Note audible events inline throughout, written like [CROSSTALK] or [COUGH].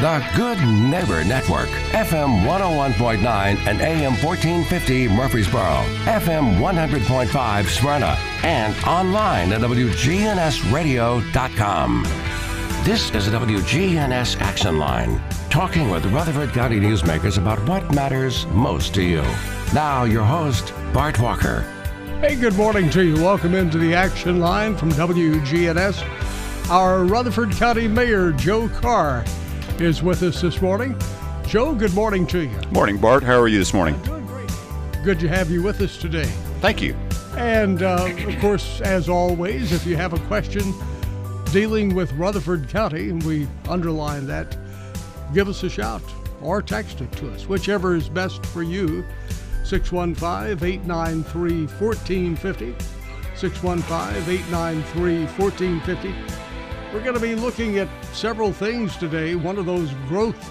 The Good Neighbor Network, FM 101.9 and AM 1450 Murfreesboro, FM 100.5 Smyrna, and online at WGNSradio.com. This is the WGNS Action Line, talking with Rutherford County newsmakers about what matters most to you. Now, your host, Bart Walker. Hey, good morning to you. Welcome into the Action Line from WGNS. Our Rutherford County Mayor, Joe Carr, is with us this morning. Joe, good morning to you. Morning, Bart. How are you this morning? Doing great. Good to have you with us today. Thank you. And uh, of course, as always, if you have a question dealing with Rutherford County, and we underline that, give us a shout or text it to us, whichever is best for you. 615 893 1450. 615 893 1450. We're going to be looking at several things today. One of those growth,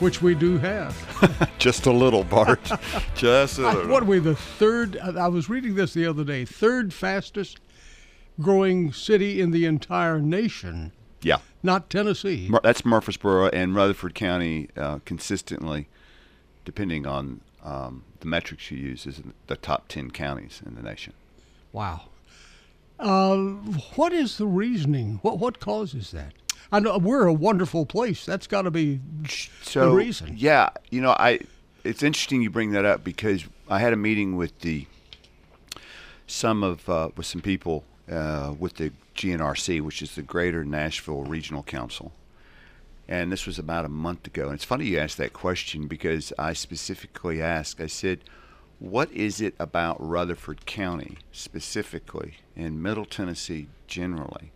which we do have. [LAUGHS] Just a little, Bart. [LAUGHS] Just a little. What are we, the third? I was reading this the other day. Third fastest growing city in the entire nation, Yeah. not Tennessee. Mur- That's Murfreesboro and Rutherford County uh, consistently, depending on um, the metrics you use, is in the top 10 counties in the nation. Wow. Uh, what is the reasoning? What what causes that? I know we're a wonderful place. That's got to be So, the reason. yeah, you know, I it's interesting you bring that up because I had a meeting with the some of uh, with some people uh, with the GNRC, which is the Greater Nashville Regional Council, and this was about a month ago. And it's funny you asked that question because I specifically asked. I said, "What is it about Rutherford County specifically and Middle Tennessee generally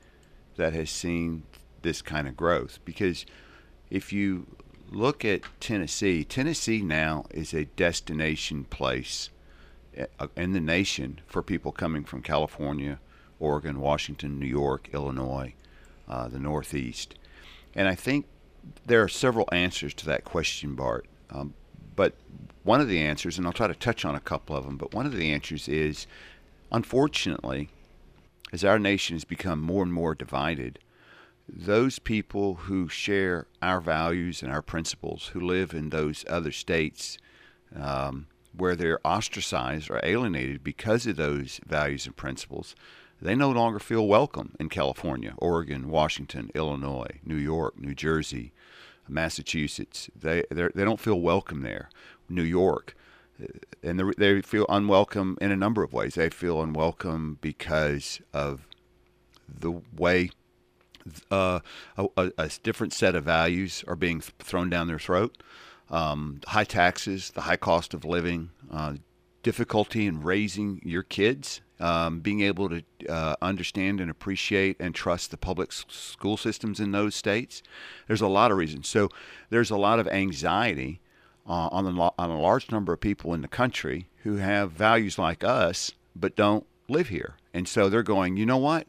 that has seen this kind of growth?" Because if you look at Tennessee, Tennessee now is a destination place uh, in the nation for people coming from California, Oregon, Washington, New York, Illinois, uh, the Northeast. And I think there are several answers to that question, Bart. Um, but one of the answers, and I'll try to touch on a couple of them, but one of the answers is unfortunately, as our nation has become more and more divided, those people who share our values and our principles, who live in those other states um, where they're ostracized or alienated because of those values and principles, they no longer feel welcome in California, Oregon, Washington, Illinois, New York, New Jersey, Massachusetts. They they're- don't feel welcome there. New York, and they they feel unwelcome in a number of ways. They feel unwelcome because of the way uh, a, a, a different set of values are being thrown down their throat. Um, high taxes, the high cost of living, uh, difficulty in raising your kids, um, being able to uh, understand and appreciate and trust the public school systems in those states. There's a lot of reasons. So there's a lot of anxiety uh, on, lo- on a large number of people in the country who have values like us but don't live here. And so they're going, you know what?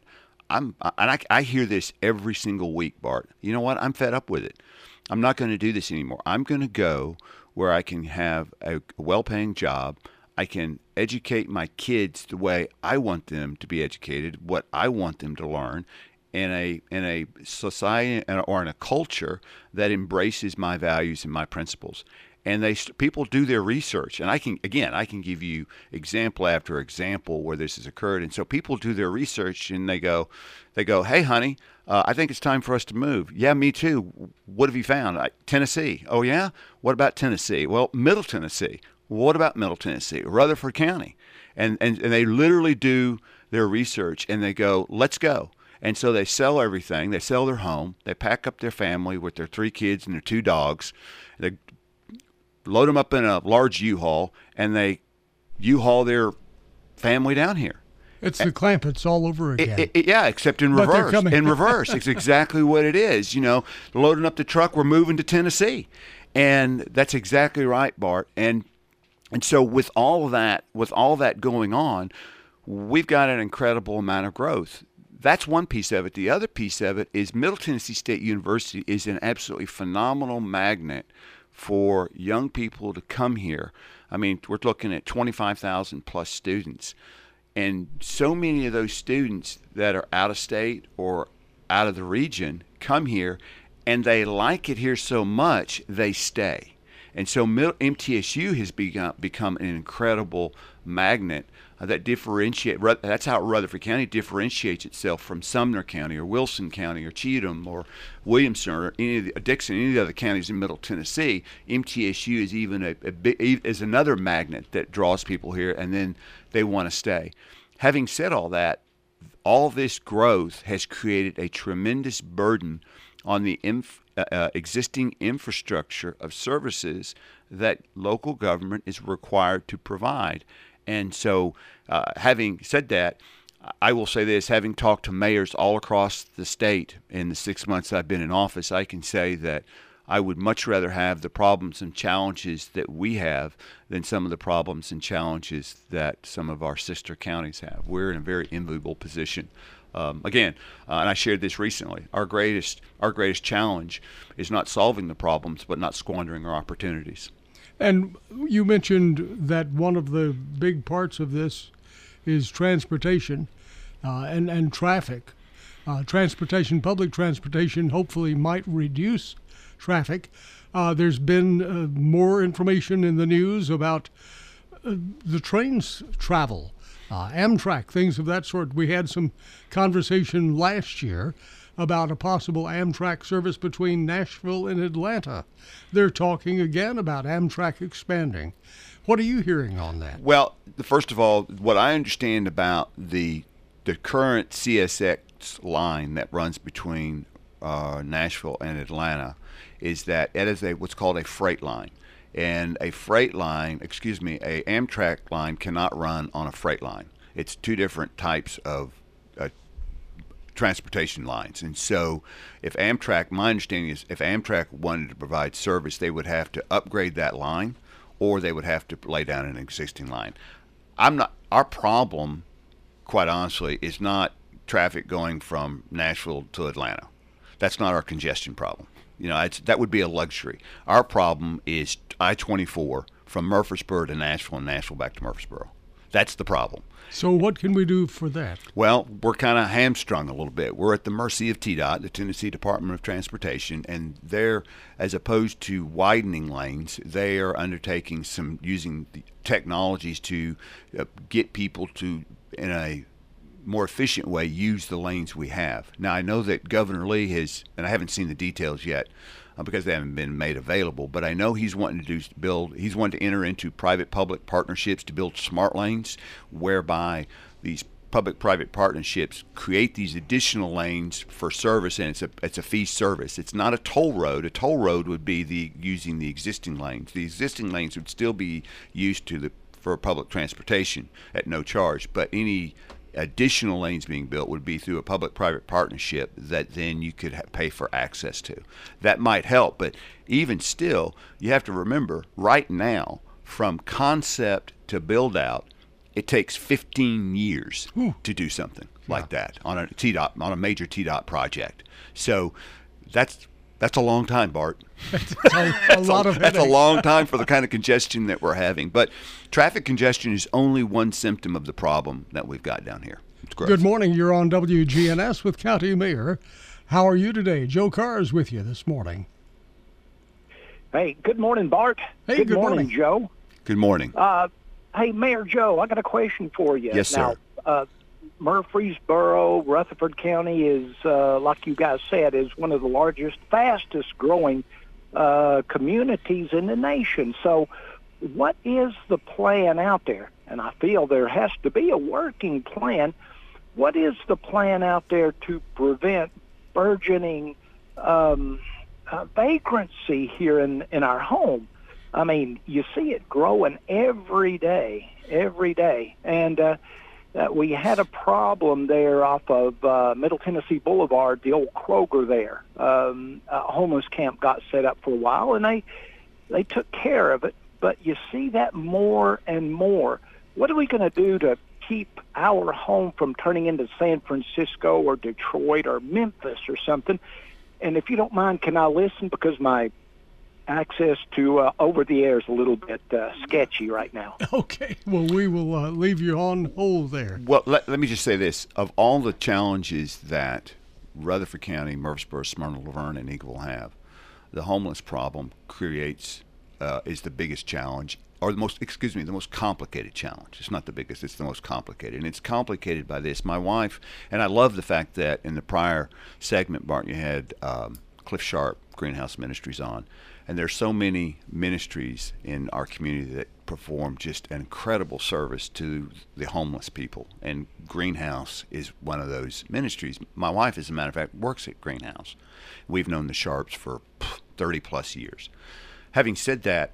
I'm and I, I hear this every single week, Bart. You know what? I'm fed up with it. I'm not going to do this anymore. I'm going to go where I can have a well-paying job. I can educate my kids the way I want them to be educated, what I want them to learn, in a in a society or in a culture that embraces my values and my principles. And they people do their research and i can again i can give you example after example where this has occurred. And so people do their research and they go they go hey honey uh, i think it's time for us to move. Yeah me too. What have you found? I, tennessee. Oh yeah? What about tennessee? Well middle tennessee what about middle tennessee rutherford county and and, and they literally do their research and they go let's go and so they sell everything. They sell their home. They pack up their family with their three kids and their two dogs. They load them up in a large U-Haul, and they U-Haul their family down here. It's the Clampetts all over again. it- it- yeah, except in But reverse. In reverse, it's exactly what it is. You know, loading up the truck, we're moving to Tennessee, and that's exactly right, Bart. And and so with all that, with all that going on, we've got an incredible amount of growth. That's one piece of it. The other piece of it is Middle Tennessee State University is an absolutely phenomenal magnet for young people to come here. I mean, we're looking at 25,000 plus students. And so many of those students that are out of state or out of the region come here and they like it here so much they stay. And so MTSU has become, become an incredible magnet uh, that differentiate. That's how Rutherford County differentiates itself from Sumner County or Wilson County or Cheatham or Williamson or any of the, Dickson, any of the other counties in Middle Tennessee. MTSU is even a, a is another magnet that draws people here, and then they want to stay. Having said all that, all this growth has created a tremendous burden on the inf- uh, uh, existing infrastructure of services that local government is required to provide. And so, uh, having said that, I will say this having talked to mayors all across the state in the six months I've been in office, I can say that I would much rather have the problems and challenges that we have than some of the problems and challenges that some of our sister counties have. We're in a very enviable position. Um, again, uh, and I shared this recently. Our greatest, our greatest challenge is not solving the problems, but not squandering our opportunities. And you mentioned that one of the big parts of this is transportation uh, and and traffic. Uh, transportation, public transportation, hopefully might reduce traffic. Uh, there's been uh, more information in the news about uh, the trains travel, uh, Amtrak, things of that sort. We had some conversation last year about a possible Amtrak service between Nashville and Atlanta. They're talking again about Amtrak expanding. What are you hearing on that? Well, first of all, what I understand about the the current CSX line that runs between uh, Nashville and Atlanta is that it is a what's called a freight line. And a freight line, excuse me, a Amtrak line cannot run on a freight line. It's two different types of uh, transportation lines. And so, if Amtrak, my understanding is, if Amtrak wanted to provide service, they would have to upgrade that line, or they would have to lay down an existing line. I'm not. Our problem, quite honestly, is not traffic going from Nashville to Atlanta. That's not our congestion problem. You know, that would be a luxury. Our problem is I 24 from Murfreesboro to Nashville and Nashville back to Murfreesboro. That's the problem. So, what can we do for that? Well, we're kind of hamstrung a little bit. We're at the mercy of TDOT, the Tennessee Department of Transportation, and they're, as opposed to widening lanes, they are undertaking some using technologies to uh, get people to, in a more efficient way use the lanes we have. Now I know that Governor Lee has, and I haven't seen the details yet uh, because they haven't been made available, but I know he's wanting to do build. He's wanting to enter into private-public partnerships to build smart lanes, whereby these public-private partnerships create these additional lanes for service, and it's a it's a fee service. It's not a toll road. A toll road would be the using the existing lanes. The existing lanes would still be used to the for public transportation at no charge, but any additional lanes being built would be through a public private partnership that then you could ha- pay for access to. That might help, but even still, you have to remember right now, from concept to build out, it takes 15 years Ooh. to do something yeah. like that on a TDOT, on a major TDOT project. So that's that's a long time, Bart. [LAUGHS] That's a, a lot of That's a long time for the kind of congestion that we're having. But traffic congestion is only one symptom of the problem that we've got down here. Good morning. You're on WGNS with County Mayor. How are you today? Joe Carr is with you this morning. Hey, good morning, Bart. Hey, good, good morning, morning, Joe. Good morning. Uh, hey, Mayor Joe, I got a question for you. Yes, now, sir. Uh, Murfreesboro, Rutherford County is, uh, like you guys said, is one of the largest, fastest growing uh, communities in the nation. So, what is the plan out there? And I feel there has to be a working plan. What is the plan out there to prevent burgeoning um, uh, vagrancy here in, in our home? I mean, you see it growing every day, every day. And, uh, we had a problem there off of uh, Middle Tennessee Boulevard, the old Kroger there. Um, a homeless camp got set up for a while, and they they took care of it. But you see that more and more. What are we going to do to keep our home from turning into San Francisco or Detroit or Memphis or something? And if you don't mind, can I listen because my access to uh, over the air is a little bit uh, sketchy right now. [LAUGHS] Okay. Well, we will uh, leave you on hold there. Well, let, let me just say this: of all the challenges that Rutherford County, Murfreesboro, Smyrna, La Vergne, and Eagleville have, the homeless problem creates uh, is the biggest challenge, or the most excuse me, the most complicated challenge. It's not the biggest; it's the most complicated, and it's complicated by this. My wife and I love the fact that in the prior segment, Bart, you had um, Cliff Sharp, Greenhouse Ministries on, and there's so many ministries in our community that perform just an incredible service to the homeless people. And Greenhouse is one of those ministries. My wife, as a matter of fact, works at Greenhouse. We've known the Sharps for 30 plus years. Having said that,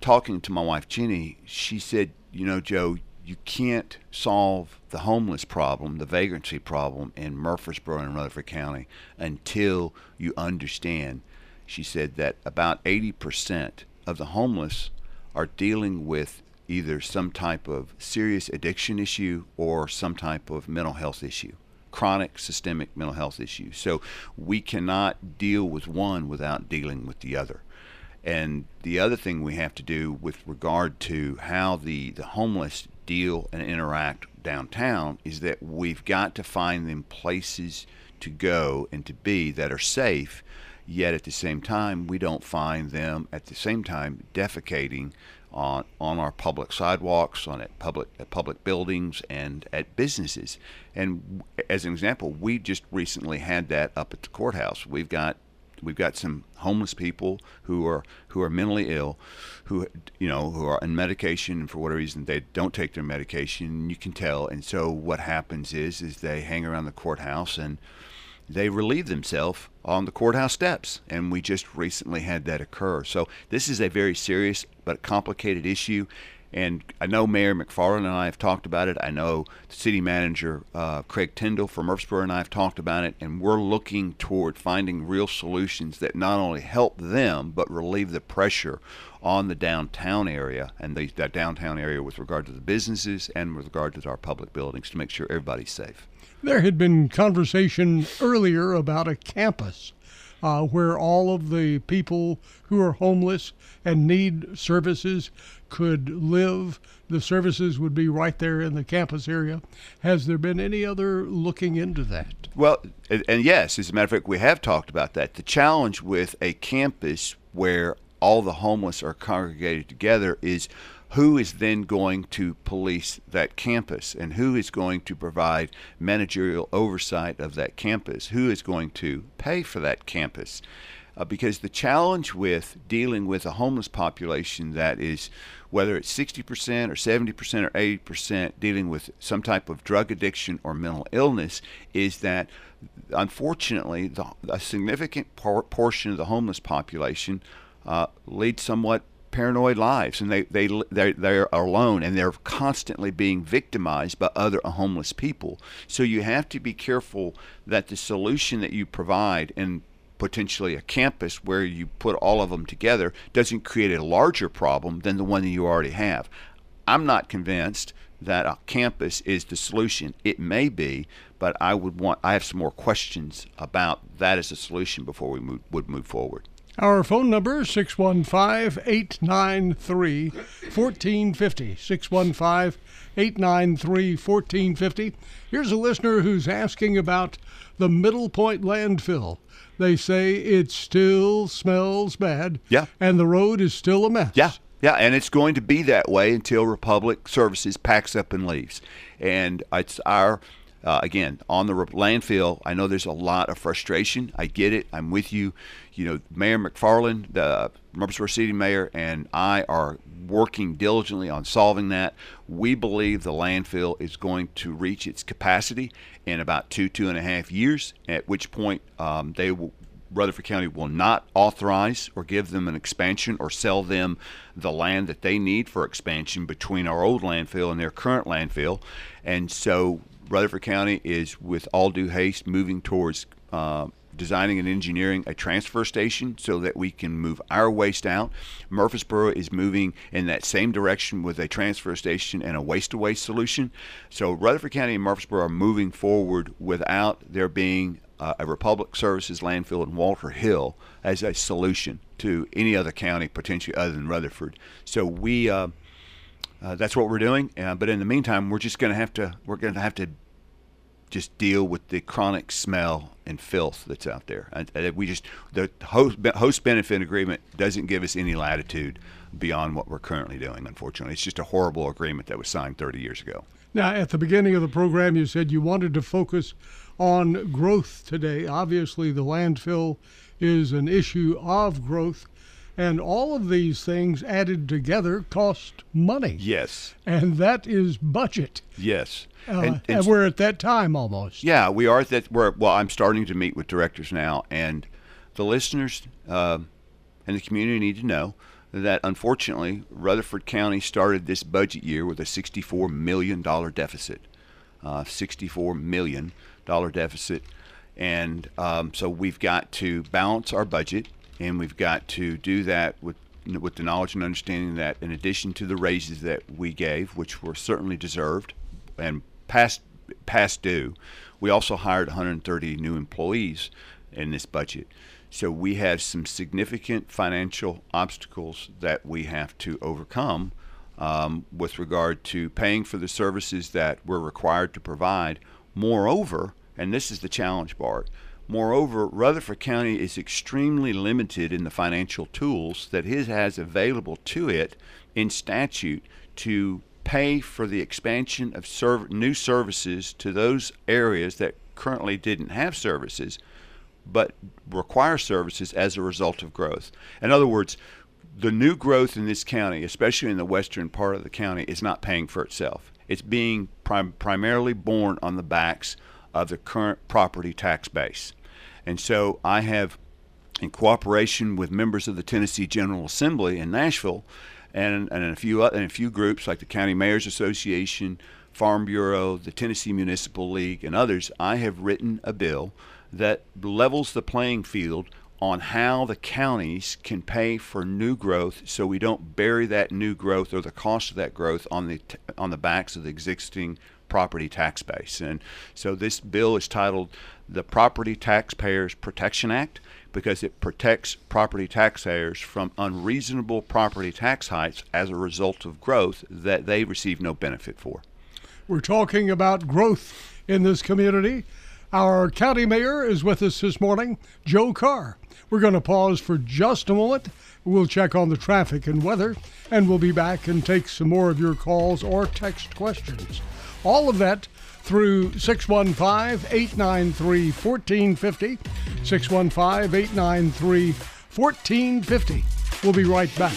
talking to my wife Jenny, she said, you know, Joe, you can't solve the homeless problem, the vagrancy problem in Murfreesboro and Rutherford County until you understand. She said that about 80% of the homeless are dealing with either some type of serious addiction issue or some type of mental health issue chronic systemic mental health issue. So we cannot deal with one without dealing with the other. And the other thing we have to do with regard to how the, the homeless deal and interact downtown is that we've got to find them places to go and to be that are safe Yet at the same time, we don't find them at the same time defecating on on our public sidewalks, on at public at public buildings, and at businesses. And as an example, we just recently had that up at the courthouse. We've got we've got some homeless people who are who are mentally ill, who you know who are on medication and for whatever reason they don't take their medication. You can tell, and so what happens is is they hang around the courthouse and they relieve themselves on the courthouse steps. And we just recently had that occur. So this is a very serious but complicated issue. And I know Mayor McFarland and I have talked about it. I know the city manager, uh, Craig Tindall from Murfreesboro, and I have talked about it. And we're looking toward finding real solutions that not only help them, but relieve the pressure on the downtown area and the, that downtown area with regard to the businesses and with regard to our public buildings to make sure everybody's safe. There had been conversation earlier about a campus uh, where all of the people who are homeless and need services could live. The services would be right there in the campus area. Has there been any other looking into that? Well, and, and yes, as a matter of fact, we have talked about that. The challenge with a campus where all the homeless are congregated together is who is then going to police that campus and who is going to provide managerial oversight of that campus? Who is going to pay for that campus? Uh, because the challenge with dealing with a homeless population that is, whether it's 60% or 70% or 80% dealing with some type of drug addiction or mental illness, is that unfortunately the, a significant por- portion of the homeless population uh, lead somewhat paranoid lives and they they they they're alone and they're constantly being victimized by other homeless people. So you have to be careful that the solution that you provide in potentially a campus where you put all of them together doesn't create a larger problem than the one that you already have. I'm not convinced that a campus is the solution. It may be but i would want i have some more questions about that as a solution before we move, would move forward our phone number 615-893-1450. 615-893-1450. Here's a listener who's asking about the Middle Point landfill. They say it still smells bad. Yeah. And the road is still a mess. Yeah. Yeah, and it's going to be that way until Republic Services packs up and leaves. And it's our uh, again, on the landfill, I know there's a lot of frustration. I get it. I'm with you. You know, Mayor McFarland, the Murfreesboro City Mayor, and I are working diligently on solving that. We believe the landfill is going to reach its capacity in about two, two and a half years, at which point um, they will Rutherford County will not authorize or give them an expansion or sell them the land that they need for expansion between our old landfill and their current landfill. And so Rutherford County is, with all due haste, moving towards uh, designing and engineering a transfer station so that we can move our waste out. Murfreesboro is moving in that same direction with a transfer station and a waste to waste solution. So Rutherford County and Murfreesboro are moving forward without there being uh, a Republic Services landfill in Walter Hill as a solution to any other county potentially other than Rutherford. So we. Uh, uh, that's what we're doing. Uh, but in the meantime, we're just going to have to we're going to have to just deal with the chronic smell and filth that's out there. And, we just the host, host benefit agreement doesn't give us any latitude beyond what we're currently doing. Unfortunately, it's just a horrible agreement that was signed 30 years ago. Now, at the beginning of the program, you said you wanted to focus on growth today. Obviously, the landfill is an issue of growth. And all of these things added together cost money. Yes. And that is budget. Yes. Uh, and, and, and, we're at that time almost. Yeah, we are at that. We're, well, I'm starting to meet with directors now, and the listeners uh, and the community need to know that unfortunately Rutherford County started this budget year with a $64 million deficit. Uh, $64 million deficit. And um, so we've got to balance our budget, and we've got to do that with with the knowledge and understanding that in addition to the raises that we gave, which were certainly deserved and past past due, we also hired 130 new employees in this budget. So we have some significant financial obstacles that we have to overcome um, with regard to paying for the services that we're required to provide. Moreover, and this is the challenge part, moreover, Rutherford County is extremely limited in the financial tools that it has available to it in statute to pay for the expansion of serv- new services to those areas that currently didn't have services but require services as a result of growth. In other words, the new growth in this county, especially in the western part of the county, is not paying for itself. It's being prim- primarily borne on the backs of the current property tax base. And so I have, in cooperation with members of the Tennessee General Assembly in Nashville, and, and a few and a few groups like the County Mayors Association, Farm Bureau, the Tennessee Municipal League, and others, I have written a bill that levels the playing field on how the counties can pay for new growth so we don't bury that new growth or the cost of that growth on the on the backs of the existing property tax base. And so this bill is titled the Property Taxpayers Protection Act because it protects property taxpayers from unreasonable property tax hikes as a result of growth that they receive no benefit for. We're talking about growth in this community. Our county mayor is with us this morning, Joe Carr. We're going to pause for just a moment. We'll check on the traffic and weather, and we'll be back and take some more of your calls or text questions. All of that through 615 893 1450. 615 893 1450. We'll be right back.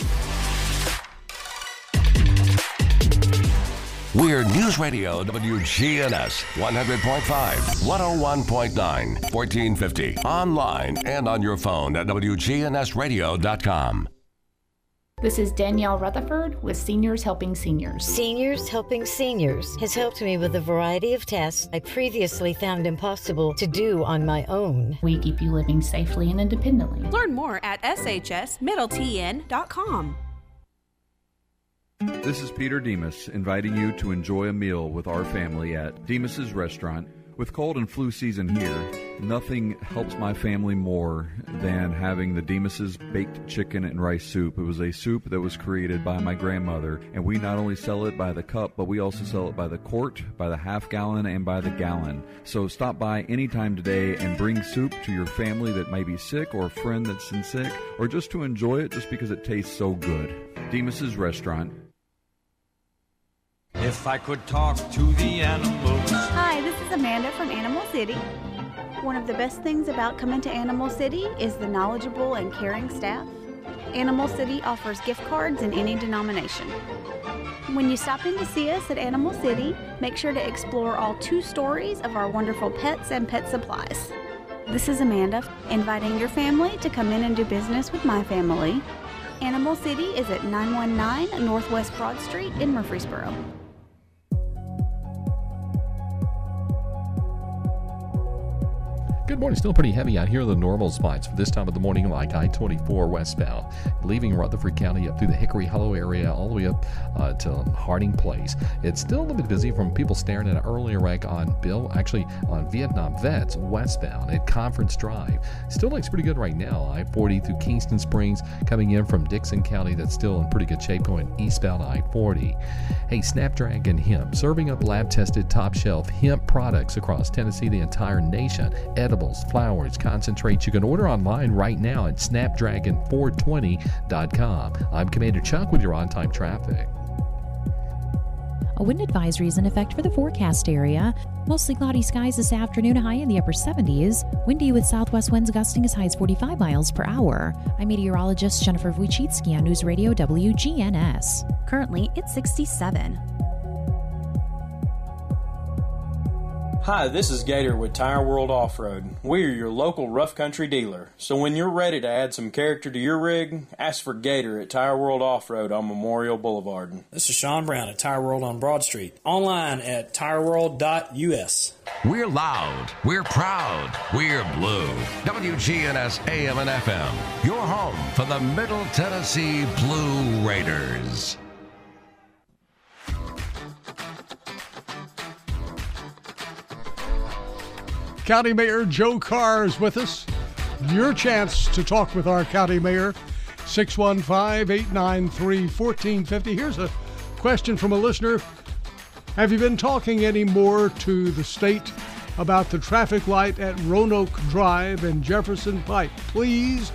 We're News Radio WGNS 100.5, 101.9, 1450. Online and on your phone at WGNSradio.com. This is Danielle Rutherford with Seniors Helping Seniors. Seniors Helping Seniors has helped me with a variety of tasks I previously found impossible to do on my own. We keep you living safely and independently. Learn more at shsmiddletn.com. This is Peter Demos inviting you to enjoy a meal with our family at Demos's Restaurant. With cold and flu season here, nothing helps my family more than having the Demos's baked chicken and rice soup. It was a soup that was created by my grandmother, and we not only sell it by the cup, but we also sell it by the quart, by the half gallon, and by the gallon. So stop by anytime today and bring soup to your family that may be sick or a friend that's sick, or just to enjoy it just because it tastes so good. Demos's Restaurant, if I could talk to the animals. Hi, this is Amanda from Animal City. One of the best things about coming to Animal City is the knowledgeable and caring staff. Animal City offers gift cards in any denomination. When you stop in to see us at Animal City, make sure to explore all two stories of our wonderful pets and pet supplies. This is Amanda, inviting your family to come in and do business with my family. Animal City is at 919 Northwest Broad Street in Murfreesboro. Good morning, still pretty heavy out here. In the normal spots for this time of the morning, like I 24 westbound, leaving Rutherford County up through the Hickory Hollow area, all the way up uh, to Harding Place. It's still a little bit busy from people staring at an earlier wreck on Bill, actually on Vietnam Vets westbound at Conference Drive. Still looks pretty good right now. I 40 through Kingston Springs, coming in from Dickson County, that's still in pretty good shape going eastbound I 40. Hey, Snapdragon Hemp, serving up lab tested top shelf hemp products across Tennessee, the entire nation. Flowers, concentrates. You can order online right now at snapdragon420.com. I'm Commander Chuck with your on time traffic. A wind advisory is in effect for the forecast area. Mostly cloudy skies this afternoon, high in the upper 70s. Windy with southwest winds gusting as high as 45 miles per hour. I'm meteorologist Jennifer Wojcicki on News Radio WGNS. Currently, it's 67. Hi, this is Gator with Tire World Off Road. We are your local rough country dealer. So when you're ready to add some character to your rig, ask for Gator at Tire World Off Road on Memorial Boulevard. This is Sean Brown at Tire World on Broad Street. Online at tireworld.us. We're loud, we're proud, we're blue. WGNS AM and FM, your home for the Middle Tennessee Blue Raiders. County Mayor Joe Carr is with us. Your chance to talk with our county mayor, 615 893 1450. Here's a question from a listener Have you been talking any more to the state about the traffic light at Roanoke Drive and Jefferson Pike? Please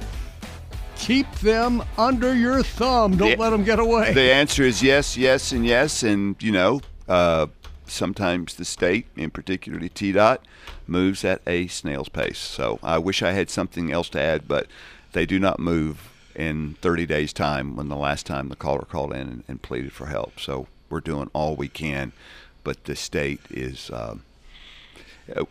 keep them under your thumb. Don't The- let them get away. The answer is yes, yes, and yes. And, you know, uh, sometimes the state, and particularly TDOT, moves at a snail's pace. So I wish I had something else to add, but they do not move in 30 days' time when the last time the caller called in and, and pleaded for help. So we're doing all we can, but the state is. Um,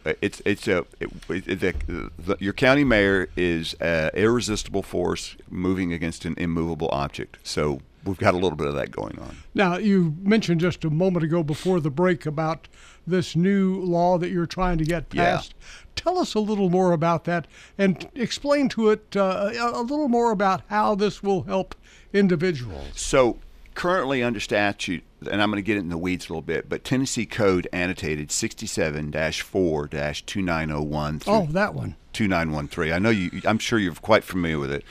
it's it's a it, it, the, the, your county mayor is an irresistible force moving against an immovable object. So we've got a little bit of that going on. Now, you mentioned just a moment ago before the break about this new law that you're trying to get passed. Yeah. Tell us a little more about that and explain to it uh, a little more about how this will help individuals. So currently under statute, and I'm going to get in the weeds a little bit, but Tennessee Code annotated 67-4-2901 Oh, that one. 2913. I know you. I'm sure you're quite familiar with it.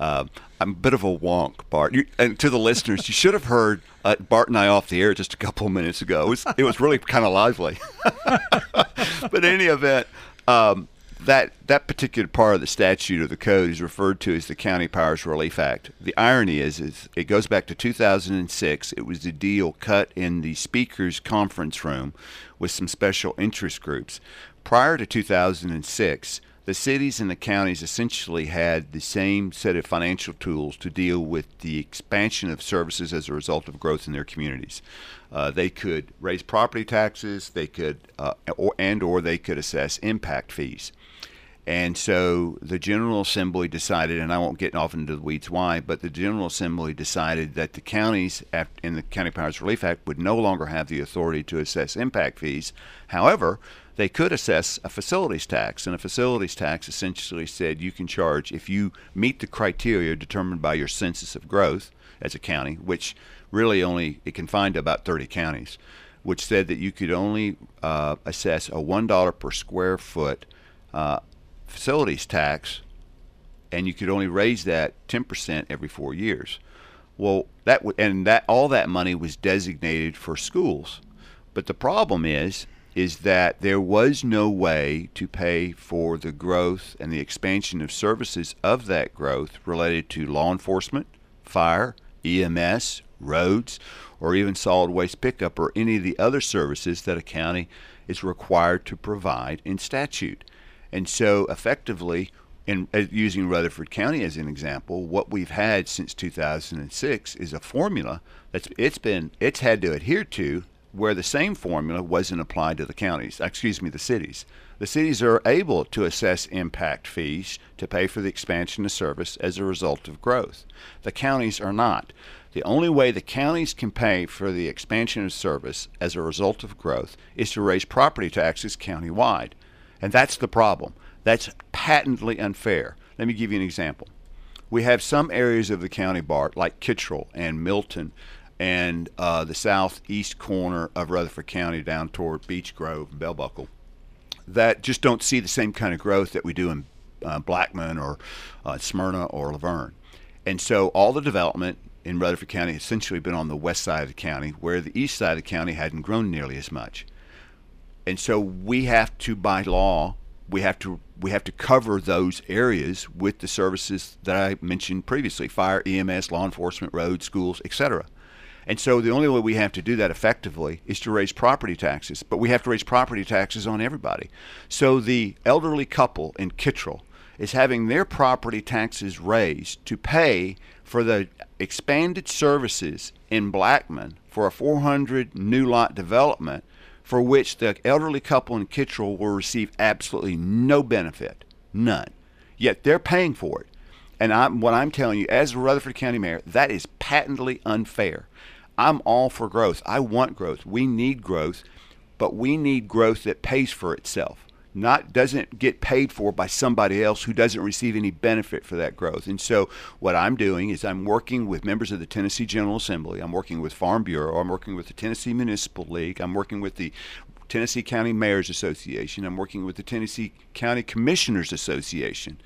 Uh, I'm a bit of a wonk, Bart. You, and to the listeners, you should have heard uh, Bart and I off the air just a couple of minutes ago. It was, it was really kind of lively. [LAUGHS] but in any event, um, that that particular part of the statute or the code is referred to as the County Powers Relief Act. The irony is, is it goes back to 2006. It was the deal cut in the Speaker's conference room with some special interest groups. Prior to 2006, the cities and the counties essentially had the same set of financial tools to deal with the expansion of services as a result of growth in their communities. Uh, they could raise property taxes, they could, uh, or and or they could assess impact fees. And so the General Assembly decided, and I won't get off into the weeds why, but the General Assembly decided that the counties in the County Powers Relief Act would no longer have the authority to assess impact fees. However, they could assess a facilities tax, and a facilities tax essentially said you can charge if you meet the criteria determined by your census of growth as a county, which really only it can find about 30 counties, which said that you could only uh, assess a one dollar per square foot uh, facilities tax, and you could only raise that 10% every four years. Well, that w- and that all that money was designated for schools, but the problem is is that there was no way to pay for the growth and the expansion of services of that growth related to law enforcement, fire, EMS, roads, or even solid waste pickup or any of the other services that a county is required to provide in statute. And so, effectively, in uh, using Rutherford County as an example, what we've had since 2006 is a formula that's it's been it's had to adhere to where the same formula wasn't applied to the counties, excuse me, the cities. The cities are able to assess impact fees to pay for the expansion of service as a result of growth. The counties are not. The only way the counties can pay for the expansion of service as a result of growth is to raise property taxes countywide. And that's the problem. That's patently unfair. Let me give you an example. We have some areas of the county, Bart, like Kittrell and Milton and uh, the southeast corner of Rutherford County down toward Beech Grove and Bell Buckle, that just don't see the same kind of growth that we do in uh, Blackman or uh, Smyrna or La Vergne. And so all the development in Rutherford County has essentially been on the west side of the county, where the east side of the county hadn't grown nearly as much. And so we have to, by law, we have to we have to cover those areas with the services that I mentioned previously: fire, EMS, law enforcement, roads, schools, etc. And so the only way we have to do that effectively is to raise property taxes. But we have to raise property taxes on everybody. So the elderly couple in Kittrell is having their property taxes raised to pay for the expanded services in Blackman for a 400 new lot development for which the elderly couple in Kittrell will receive absolutely no benefit, none. Yet they're paying for it. And I'm, what I'm telling you, as Rutherford County mayor, that is patently unfair. I'm all for growth. I want growth. We need growth, but we need growth that pays for itself not doesn't get paid for by somebody else who doesn't receive any benefit for that growth. And so what I'm doing is I'm working with members of the Tennessee General Assembly, I'm working with Farm Bureau, I'm working with the Tennessee Municipal League, I'm working with the Tennessee County Mayors Association, I'm working with the Tennessee County Commissioners Association.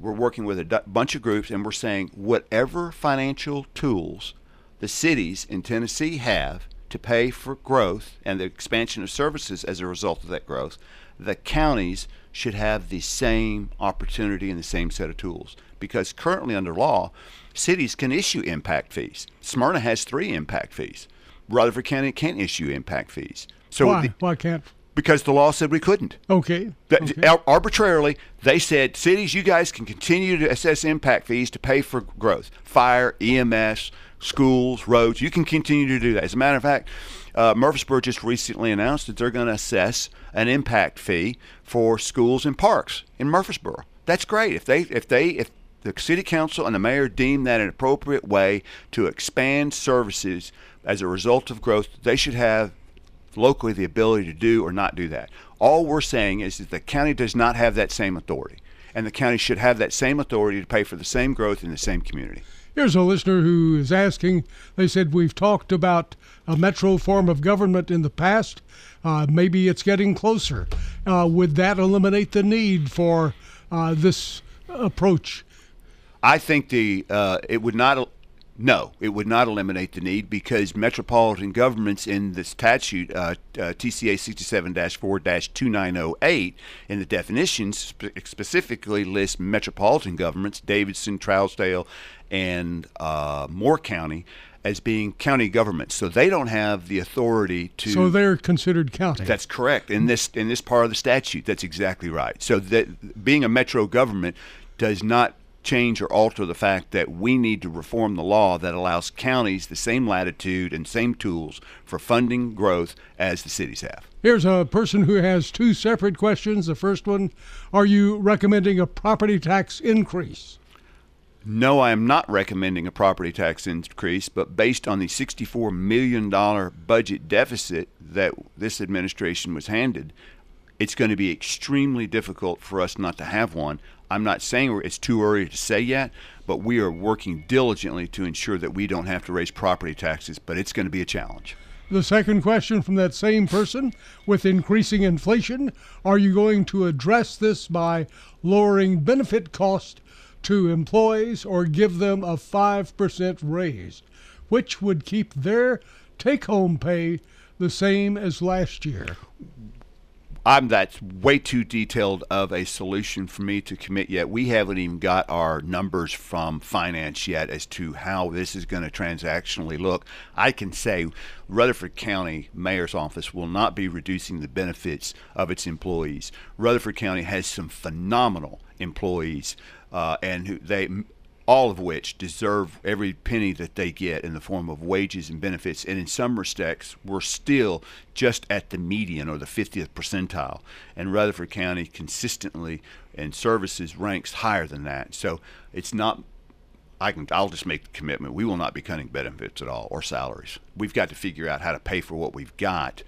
We're working with a d- bunch of groups and we're saying whatever financial tools the cities in Tennessee have to pay for growth and the expansion of services as a result of that growth, the counties should have the same opportunity and the same set of tools. Because currently, under law, cities can issue impact fees. Smyrna has three impact fees. Rutherford County can't issue impact fees. So why? The, why can't? Because the law said we couldn't. Okay. okay. Arbitrarily, they said cities, you guys can continue to assess impact fees to pay for growth. Fire, EMS, schools, roads. You can continue to do that. As a matter of fact, uh, Murfreesboro just recently announced that they're going to assess an impact fee for schools and parks in Murfreesboro. That's great. If they if they if the city council and the mayor deem that an appropriate way to expand services as a result of growth, they should have locally the ability to do or not do that. All we're saying is that the county does not have that same authority, and the county should have that same authority to pay for the same growth in the same community. Here's a listener who is asking. They said, We've talked about a metro form of government in the past. Uh, maybe it's getting closer. Uh, would that eliminate the need for uh, this approach? I think the uh, it would not no, it would not eliminate the need because metropolitan governments in the statute, uh, uh, TCA 67 4 2908, in the definitions spe- specifically lists metropolitan governments, Davidson, Trousdale, and uh, Moore County, as being county governments. So they don't have the authority to. So they're considered county. That's correct. In this in this part of the statute, that's exactly right. So that being a metro government does not change or alter the fact that we need to reform the law that allows counties the same latitude and same tools for funding growth as the cities have. Here's a person who has two separate questions. The first one Are you recommending a property tax increase? No, I am not recommending a property tax increase, but based on the $64 million budget deficit that this administration was handed, it's going to be extremely difficult for us not to have one. I'm not saying it's too early to say yet, but we are working diligently to ensure that we don't have to raise property taxes, but it's going to be a challenge. The second question from that same person with increasing inflation, are you going to address this by lowering benefit cost to employees or give them a 5% raise, which would keep their take home pay the same as last year? I'm that's way too detailed of a solution for me to commit yet. We haven't even got our numbers from finance yet as to how this is going to transactionally look. I can say Rutherford County Mayor's Office will not be reducing the benefits of its employees. Rutherford County has some phenomenal employees, uh, and they all of which deserve every penny that they get in the form of wages and benefits. And in some respects, we're still just at the median or the 50th percentile. And Rutherford County consistently in services ranks higher than that. So it's not. I can. I'll just make the commitment. We will not be cutting benefits at all or salaries. We've got to figure out how to pay for what we've got.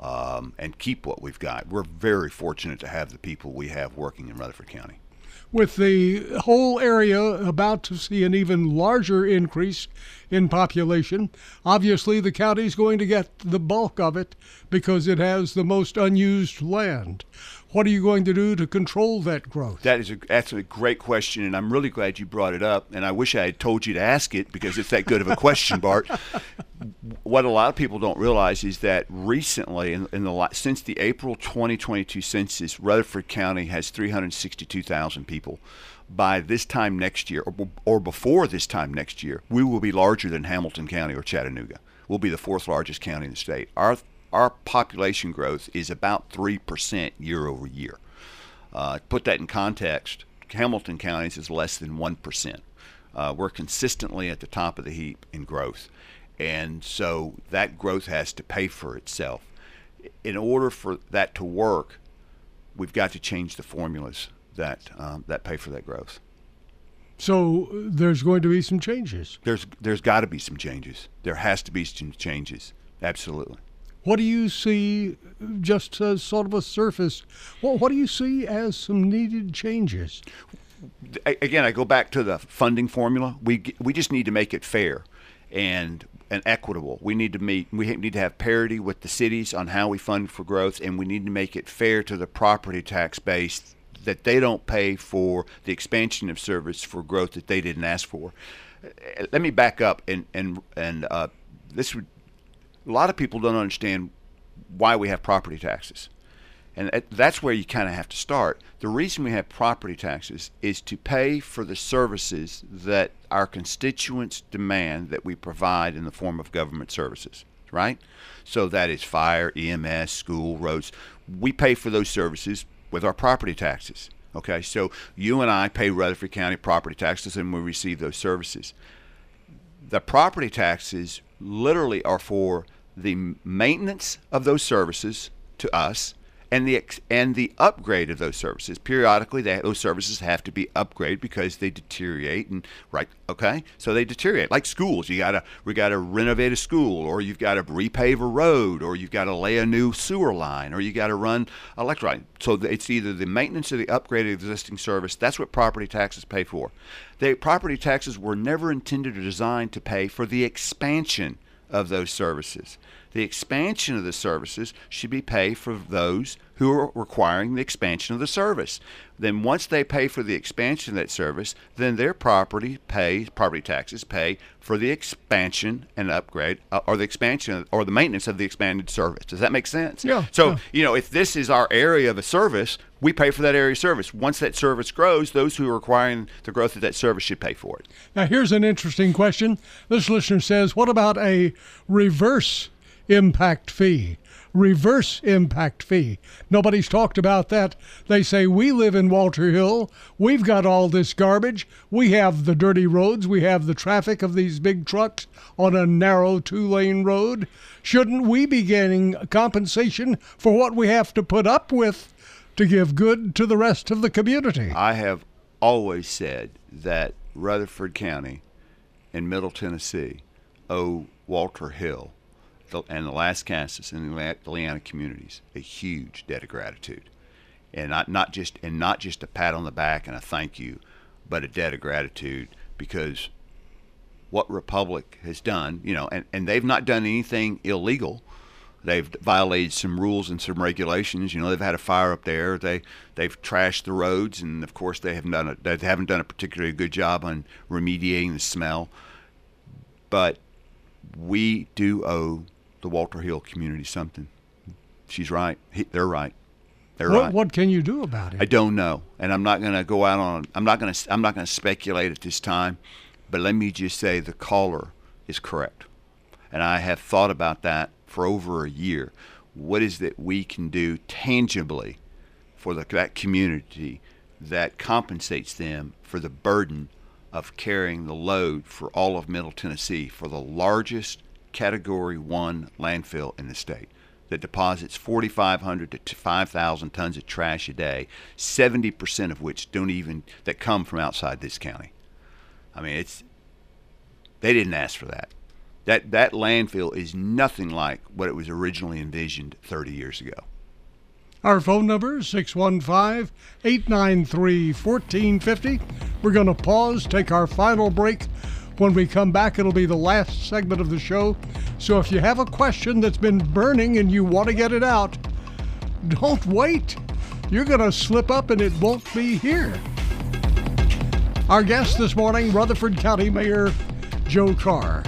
um, and keep what we've got. We're very fortunate to have the people we have working in Rutherford County. With the whole area about to see an even larger increase in population, obviously the county is going to get the bulk of it because it has the most unused land. What are you going to do to control that growth? That is a that's a great question, and I'm really glad you brought it up. And I wish I had told you to ask it because it's that good of a question, [LAUGHS] Bart. what a lot of people don't realize is that recently, in, in the since the April 2022 census, Rutherford County has 362,000 people. By this time next year, or, or before this time next year, we will be larger than Hamilton County or Chattanooga. We'll be the fourth largest county in the state. Our our population growth is about 3% year over year. Uh, put that in context, Hamilton counties is less than 1%. Uh, we're consistently at the top of the heap in growth. And so that growth has to pay for itself. In order for that to work, we've got to change the formulas that, um, that pay for that growth. So there's going to be some changes. There's there's got to be some changes. There has to be some changes. Absolutely. What do you see, just as sort of a surface? Well, what do you see as some needed changes? Again, I go back to the funding formula. We we just need to make it fair and and equitable. We need to meet. We need to have parity with the cities on how we fund for growth, and we need to make it fair to the property tax base that they don't pay for the expansion of service for growth that they didn't ask for. Let me back up and and and uh, this would a lot of people don't understand why we have property taxes. And that's where you kind of have to start. The reason we have property taxes is to pay for the services that our constituents demand that we provide in the form of government services, right? So that is fire, EMS, school, roads. We pay for those services with our property taxes. Okay, so you and I pay Rutherford County property taxes and we receive those services. The property taxes literally are for the maintenance of those services to us and the and the upgrade of those services. Periodically, they, those services have to be upgraded because they deteriorate and right. Okay, so they deteriorate like schools. You gotta we gotta renovate a school, or you've got to repave a road, or you've got to lay a new sewer line, or you got to run electric. So it's either the maintenance or the upgrade of existing service. That's what property taxes pay for. The property taxes were never intended or designed to pay for the expansion of those services. The expansion of the services should be paid for those who are requiring the expansion of the service. Then once they pay for the expansion of that service, then their property pays property taxes pay for the expansion and upgrade uh, or the expansion or the maintenance of the expanded service. Does that make sense? Yeah. So, yeah. you know, if this is our area of a service, we pay for that area of service. Once that service grows, those who are requiring the growth of that service should pay for it. Now, here's an interesting question. This listener says, What about a reverse impact fee? Reverse impact fee. Nobody's talked about that. They say, We live in Walter Hill. We've got all this garbage. We have the dirty roads. We have the traffic of these big trucks on a narrow two lane road. Shouldn't we be getting compensation for what we have to put up with to give good to the rest of the community. I have always said that Rutherford County in Middle Tennessee owe Walter Hill and the Lascassas and the Leanna communities a huge debt of gratitude, and not not just and not just a pat on the back and a thank you, but a debt of gratitude because what Republic has done, you know, and, and they've not done anything illegal. They've violated some rules and some regulations. You know, they've had a fire up there. They they've trashed the roads, and of course, they haven't done a, they haven't done a particularly good job on remediating the smell. But we do owe the Walter Hill community something. She's right. He, they're right. They're what, right. What can you do about it? I don't know, and I'm not going to go out on. I'm not going to. I'm not going to speculate at this time. But let me just say the caller is correct, and I have thought about that for over a year. What is that we can do tangibly for the, that community that compensates them for the burden of carrying the load for all of Middle Tennessee for the largest Category 1 landfill in the state that deposits 4,500 to 5,000 tons of trash a day, 70% of which don't even that come from outside this county. I mean, it's they didn't ask for that. That that landfill is nothing like what it was originally envisioned 30 years ago. Our phone number is 615 893 1450. We're going to pause, take our final break. When we come back, it'll be the last segment of the show. So if you have a question that's been burning and you want to get it out, don't wait. You're going to slip up and it won't be here. Our guest this morning, Rutherford County Mayor Joe Carr.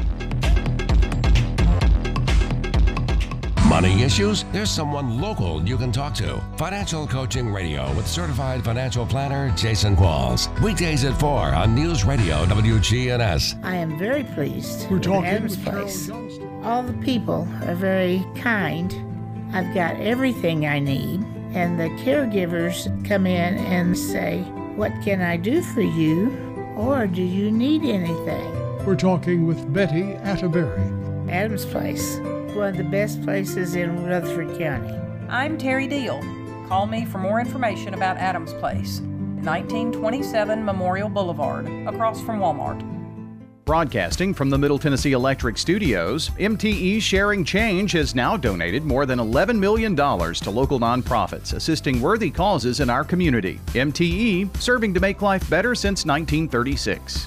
Money issues? There's someone local you can talk to. Financial Coaching Radio with certified financial planner Jason Qualls. Weekdays at 4 on News Radio WGNS. I am very pleased. We're with talking Adams with Carol Place. All the people are very kind. I've got everything I need, and the caregivers come in and say, What can I do for you? Or do you need anything? We're talking with Betty Atterbury. Adams Place, one of the best places in Rutherford County. I'm Terry Deal. Call me for more information about Adams Place, 1927 Memorial Boulevard, across from Walmart. Broadcasting from the Middle Tennessee Electric Studios, MTE Sharing Change has now donated more than $11 million to local nonprofits assisting worthy causes in our community. MTE, serving to make life better since 1936.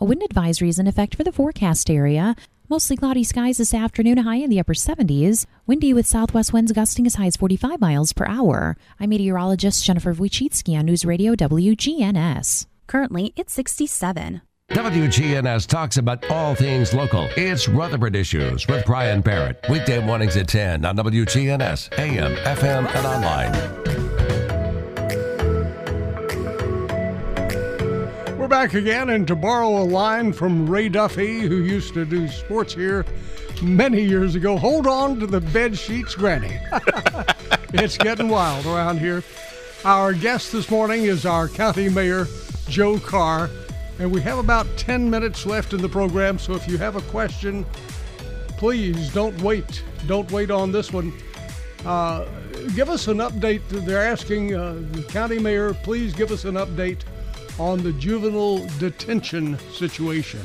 A wind advisory is in effect for the forecast area. Mostly cloudy skies this afternoon, high in the upper 70s. Windy with southwest winds gusting as high as 45 miles per hour. I'm meteorologist Jennifer Wojcicki on News Radio WGNS. Currently, it's 67. WGNS talks about all things local. It's Rutherford Issues with Brian Barrett. Weekday mornings at 10 on WGNS, AM, FM, and online. We're back again, and to borrow a line from Ray Duffy, who used to do sports here many years ago, hold on to the bed sheets, Granny. [LAUGHS] it's getting wild around here. Our guest this morning is our county mayor, Joe Carr, and we have about 10 minutes left in the program, so if you have a question, please don't wait. Don't wait on this one. Uh, give us an update. They're asking uh, the county mayor, please give us an update on the juvenile detention situation.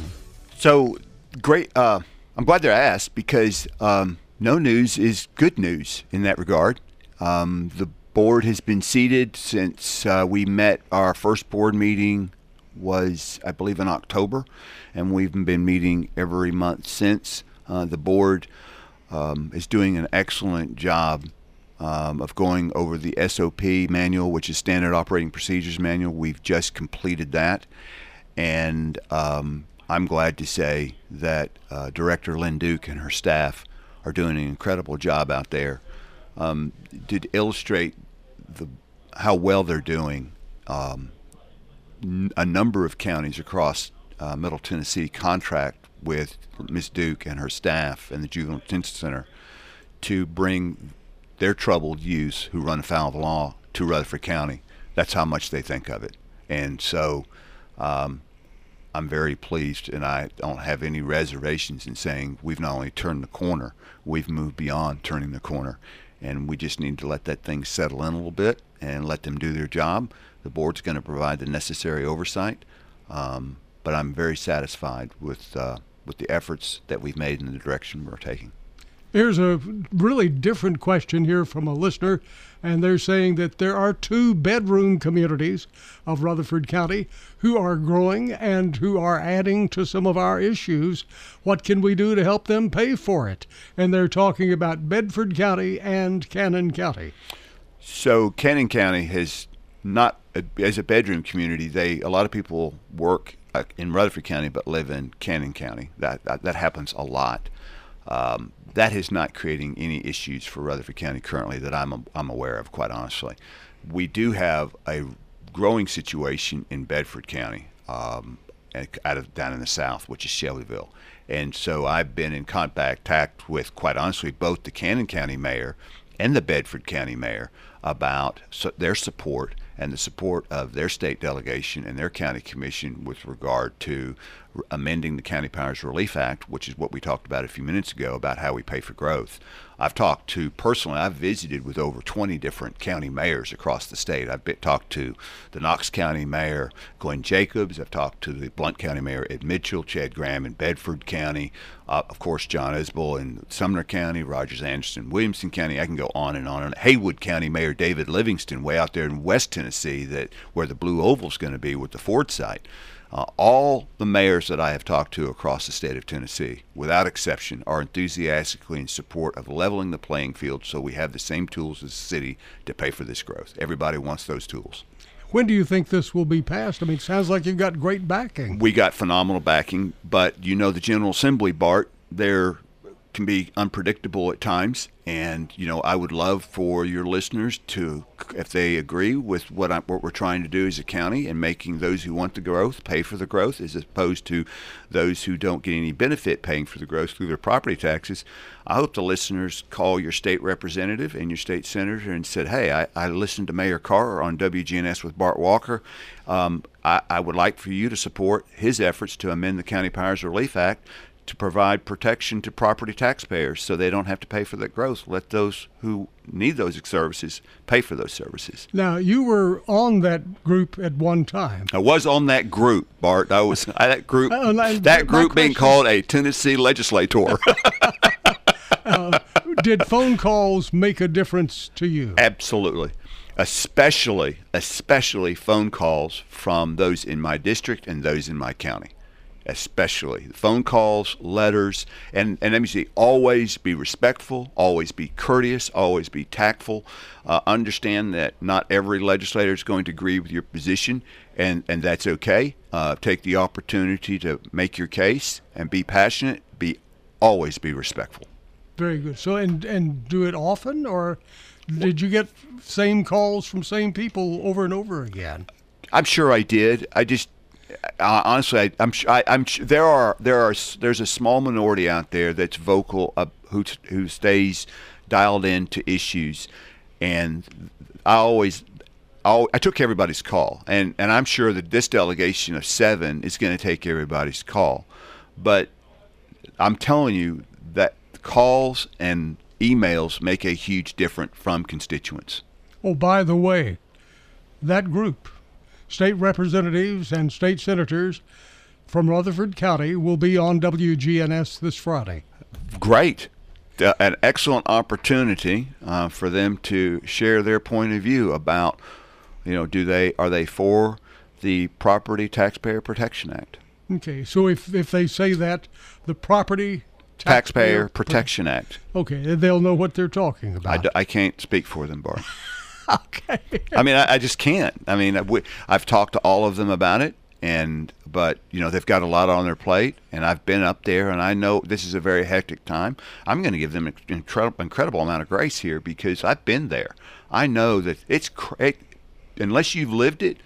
So great. Uh, I'm glad they're asked because um, no news is good news in that regard. Um, the board has been seated since uh, we met. Our first board meeting was, I believe, in October, and we've been meeting every month since. Uh, the board um, is doing an excellent job um, of going over the SOP manual, which is Standard Operating Procedures Manual. We've just completed that, and um, I'm glad to say that uh, Director Lynn Duke and her staff are doing an incredible job out there. Um, to illustrate the how well they're doing, um, n- a number of counties across uh, Middle Tennessee contract with Miss Duke and her staff and the Juvenile Detention Center to bring their troubled youths who run afoul of law to Rutherford County. That's how much they think of it. And so um, I'm very pleased, and I don't have any reservations in saying we've not only turned the corner, we've moved beyond turning the corner. And we just need to let that thing settle in a little bit and let them do their job. The board's going to provide the necessary oversight, um, but I'm very satisfied with uh, with the efforts that we've made in the direction we're taking. Here's a really different question here from a listener, and they're saying that there are two bedroom communities of Rutherford County who are growing and who are adding to some of our issues. What can we do to help them pay for it? And they're talking about Bedford County and Cannon County. So Cannon County has not, as a bedroom community, they a lot of people work uh, in Rutherford County but live in Cannon County. That that, that happens a lot. Um, that is not creating any issues for Rutherford County currently that I'm I'm aware of. Quite honestly, we do have a growing situation in Bedford County. Um, out of down in the south, which is Shelbyville. And so I've been in contact with, quite honestly, both the Cannon County mayor and the Bedford County mayor about their support and the support of their state delegation and their county commission with regard to amending the County Powers Relief Act, which is what we talked about a few minutes ago about how we pay for growth. I've talked to personally, I've visited with over 20 different county mayors across the state. I've been, talked to the Knox County Mayor, Glenn Jacobs. I've talked to the Blount County Mayor, Ed Mitchell, Chad Graham in Bedford County, uh, of course, John Isbell in Sumner County, Rogers Anderson, Williamson County. I can go on and on. And Haywood County Mayor David Livingston, way out there in West Tennessee, that where the Blue Oval is going to be with the Ford site. Uh, all the mayors that I have talked to across the state of Tennessee, without exception, are enthusiastically in support of leveling the playing field so we have the same tools as the city to pay for this growth. Everybody wants those tools. When do you think this will be passed? I mean, it sounds like you've got great backing. We got phenomenal backing, but you know the General Assembly, Bart, they're can be unpredictable at times. And you know, I would love for your listeners to, if they agree with what I, what we're trying to do as a county and making those who want the growth pay for the growth, as opposed to those who don't get any benefit paying for the growth through their property taxes. I hope the listeners call your state representative and your state senator and said, "Hey, I, I listened to Mayor Carr on WGNS with Bart Walker. Um, I, I would like for you to support his efforts to amend the County Powers Relief Act to provide protection to property taxpayers so they don't have to pay for that growth. Let those who need those services pay for those services. Now, you were on that group at one time. I was on that group, Bart. I was that group. [LAUGHS] Uh, that group being called a Tennessee legislator. [LAUGHS] uh, did phone calls make a difference to you? Absolutely. Especially, especially phone calls from those in my district and those in my county especially phone calls, letters, and, and let me see, always be respectful, always be courteous, always be tactful. Uh, understand that not every legislator is going to agree with your position, and, and that's okay. Uh, take the opportunity to make your case and be passionate. Be always be respectful. Very good. So and and do it often, or did you get same calls from same people over and over again? I'm sure I did. I just honestly, I, I'm I, I'm there are there are there's a small minority out there that's vocal uh, who who stays dialed in to issues, and I always. I took everybody's call, and, and I'm sure that this delegation of seven is going to take everybody's call. But I'm telling you that calls and emails make a huge difference from constituents. Oh, by the way, that group state representatives and state senators from Rutherford County will be on WGNS this Friday. Great. Uh, an excellent opportunity uh, for them to share their point of view about, you know, do they are they for the Property Taxpayer Protection Act? Okay, so if if they say that the Property Taxpayer, Taxpayer Protection Act. Okay, they'll know what they're talking about. I d- I can't speak for them, Bart. [LAUGHS] [LAUGHS] okay. I mean, I, I, just can't. I mean, I've talked to all of them about it, and but you know they've got a lot on their plate, and I've been up there, and I know this is a very hectic time. I'm going to give them an incredible, incredible amount of grace here because I've been there. I know that it's it, unless you've lived it,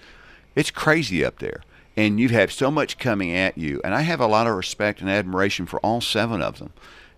it's crazy up there, and you have so much coming at you, and I have a lot of respect and admiration for all seven of them.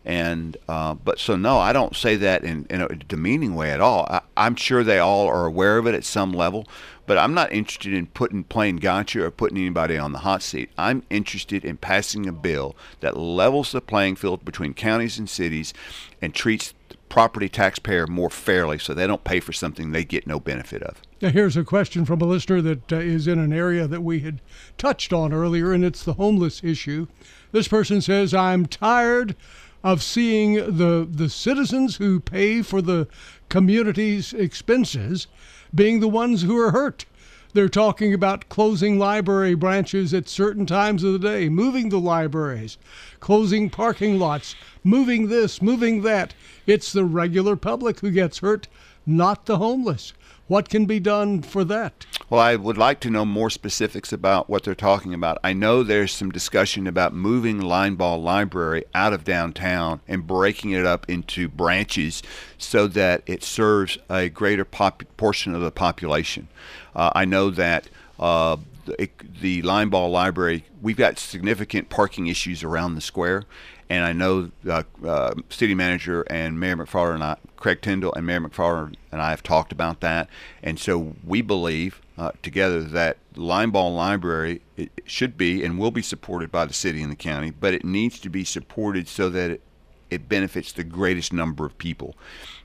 And uh, but so no, I don't say that in, in a demeaning way at all. I, I'm sure they all are aware of it at some level, but I'm not interested in putting playing gotcha or putting anybody on the hot seat. I'm interested in passing a bill that levels the playing field between counties and cities and treats the property taxpayer more fairly so they don't pay for something they get no benefit of. Now, here's a question from a listener that uh, is in an area that we had touched on earlier, and it's the homeless issue. This person says, I'm tired of seeing the the citizens who pay for the community's expenses being the ones who are hurt. They're talking about closing library branches at certain times of the day, moving the libraries, closing parking lots, moving this, moving that. It's the regular public who gets hurt, not the homeless. What can be done for that? Well, I would like to know more specifics about what they're talking about. I know there's some discussion about moving Linebaugh Library out of downtown and breaking it up into branches so that it serves a greater pop- portion of the population. Uh, I know that uh, the, the Ball Library, we've got significant parking issues around the square, and I know uh, uh, City Manager and Mayor McFarland and I, Craig Tindall and Mayor McFarland and I have talked about that, and so we believe uh, together that Linebaugh Library it should be and will be supported by the city and the county, but it needs to be supported so that it, it benefits the greatest number of people.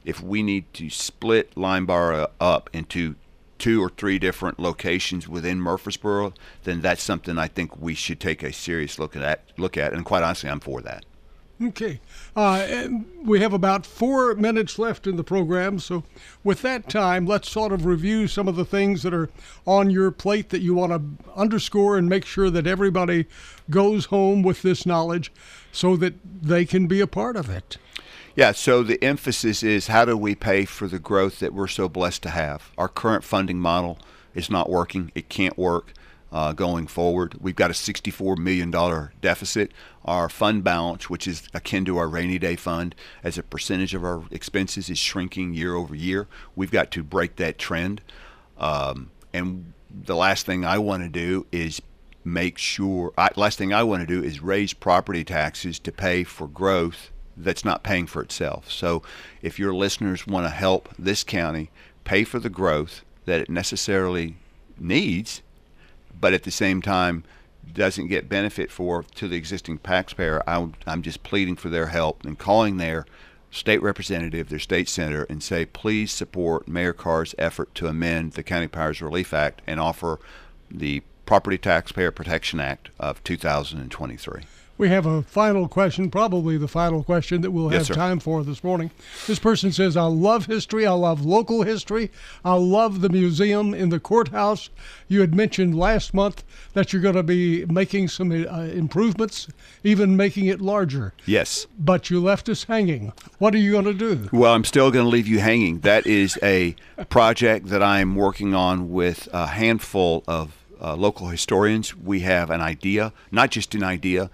If we need to split Linebaugh up into two or three different locations within Murfreesboro, then that's something I think we should take a serious look at. Look at, and quite honestly, I'm for that. Okay. Uh, we have about four minutes left in the program. So, with that time, let's sort of review some of the things that are on your plate that you want to underscore and make sure that everybody goes home with this knowledge so that they can be a part of it. Yeah, so the emphasis is how do we pay for the growth that we're so blessed to have? Our current funding model is not working, it can't work. Uh, going forward. We've got a $64 million deficit. Our fund balance, which is akin to our rainy day fund, as a percentage of our expenses, is shrinking year over year. We've got to break that trend. Um, and the last thing I want to do is make sure, I, last thing I want to do is raise property taxes to pay for growth that's not paying for itself. So if your listeners want to help this county pay for the growth that it necessarily needs, but at the same time doesn't get benefit for to the existing taxpayer, I'm, I'm just pleading for their help and calling their state representative, their state senator, and say, please support Mayor Carr's effort to amend the County Powers Relief Act and offer the Property Taxpayer Protection Act of 2023. We have a final question, probably the final question that we'll have time for this morning. This person says, I love history. I love local history. I love the museum in the courthouse. You had mentioned last month that you're going to be making some uh, improvements, even making it larger. Yes. But you left us hanging. What are you going to do? Well, I'm still going to leave you hanging. That is a project that I'm working on with a handful of uh, local historians. We have an idea, not just an idea.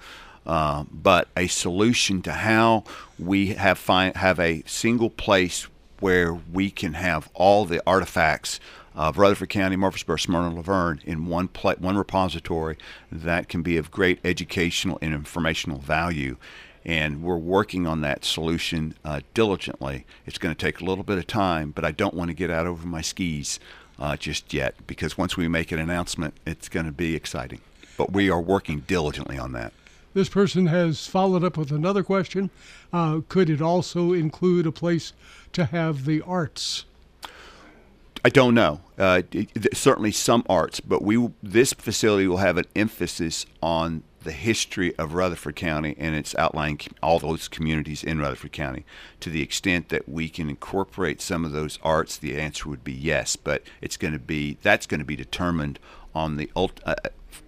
Uh, but a solution to how we have find, have a single place where we can have all the artifacts of Rutherford County, Murfreesboro, Smyrna, La Vergne in one pla- one repository that can be of great educational and informational value. And we're working on that solution uh, diligently. It's going to take a little bit of time, but I don't want to get out over my skis uh, just yet because once we make an announcement, it's going to be exciting. But we are working diligently on that. This person has followed up with another question. Uh, could it also include a place to have the arts? I don't know. Uh, certainly some arts, but we this facility will have an emphasis on the history of Rutherford County and its outlying all those communities in Rutherford County. To the extent that we can incorporate some of those arts, the answer would be yes. But it's going to be that's going to be determined on the uh,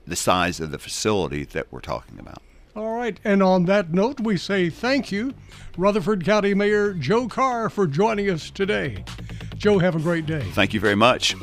the size of the facility that we're talking about. All right. And on that note, we say thank you, Rutherford County Mayor Joe Carr, for joining us today. Joe, have a great day. Thank you very much.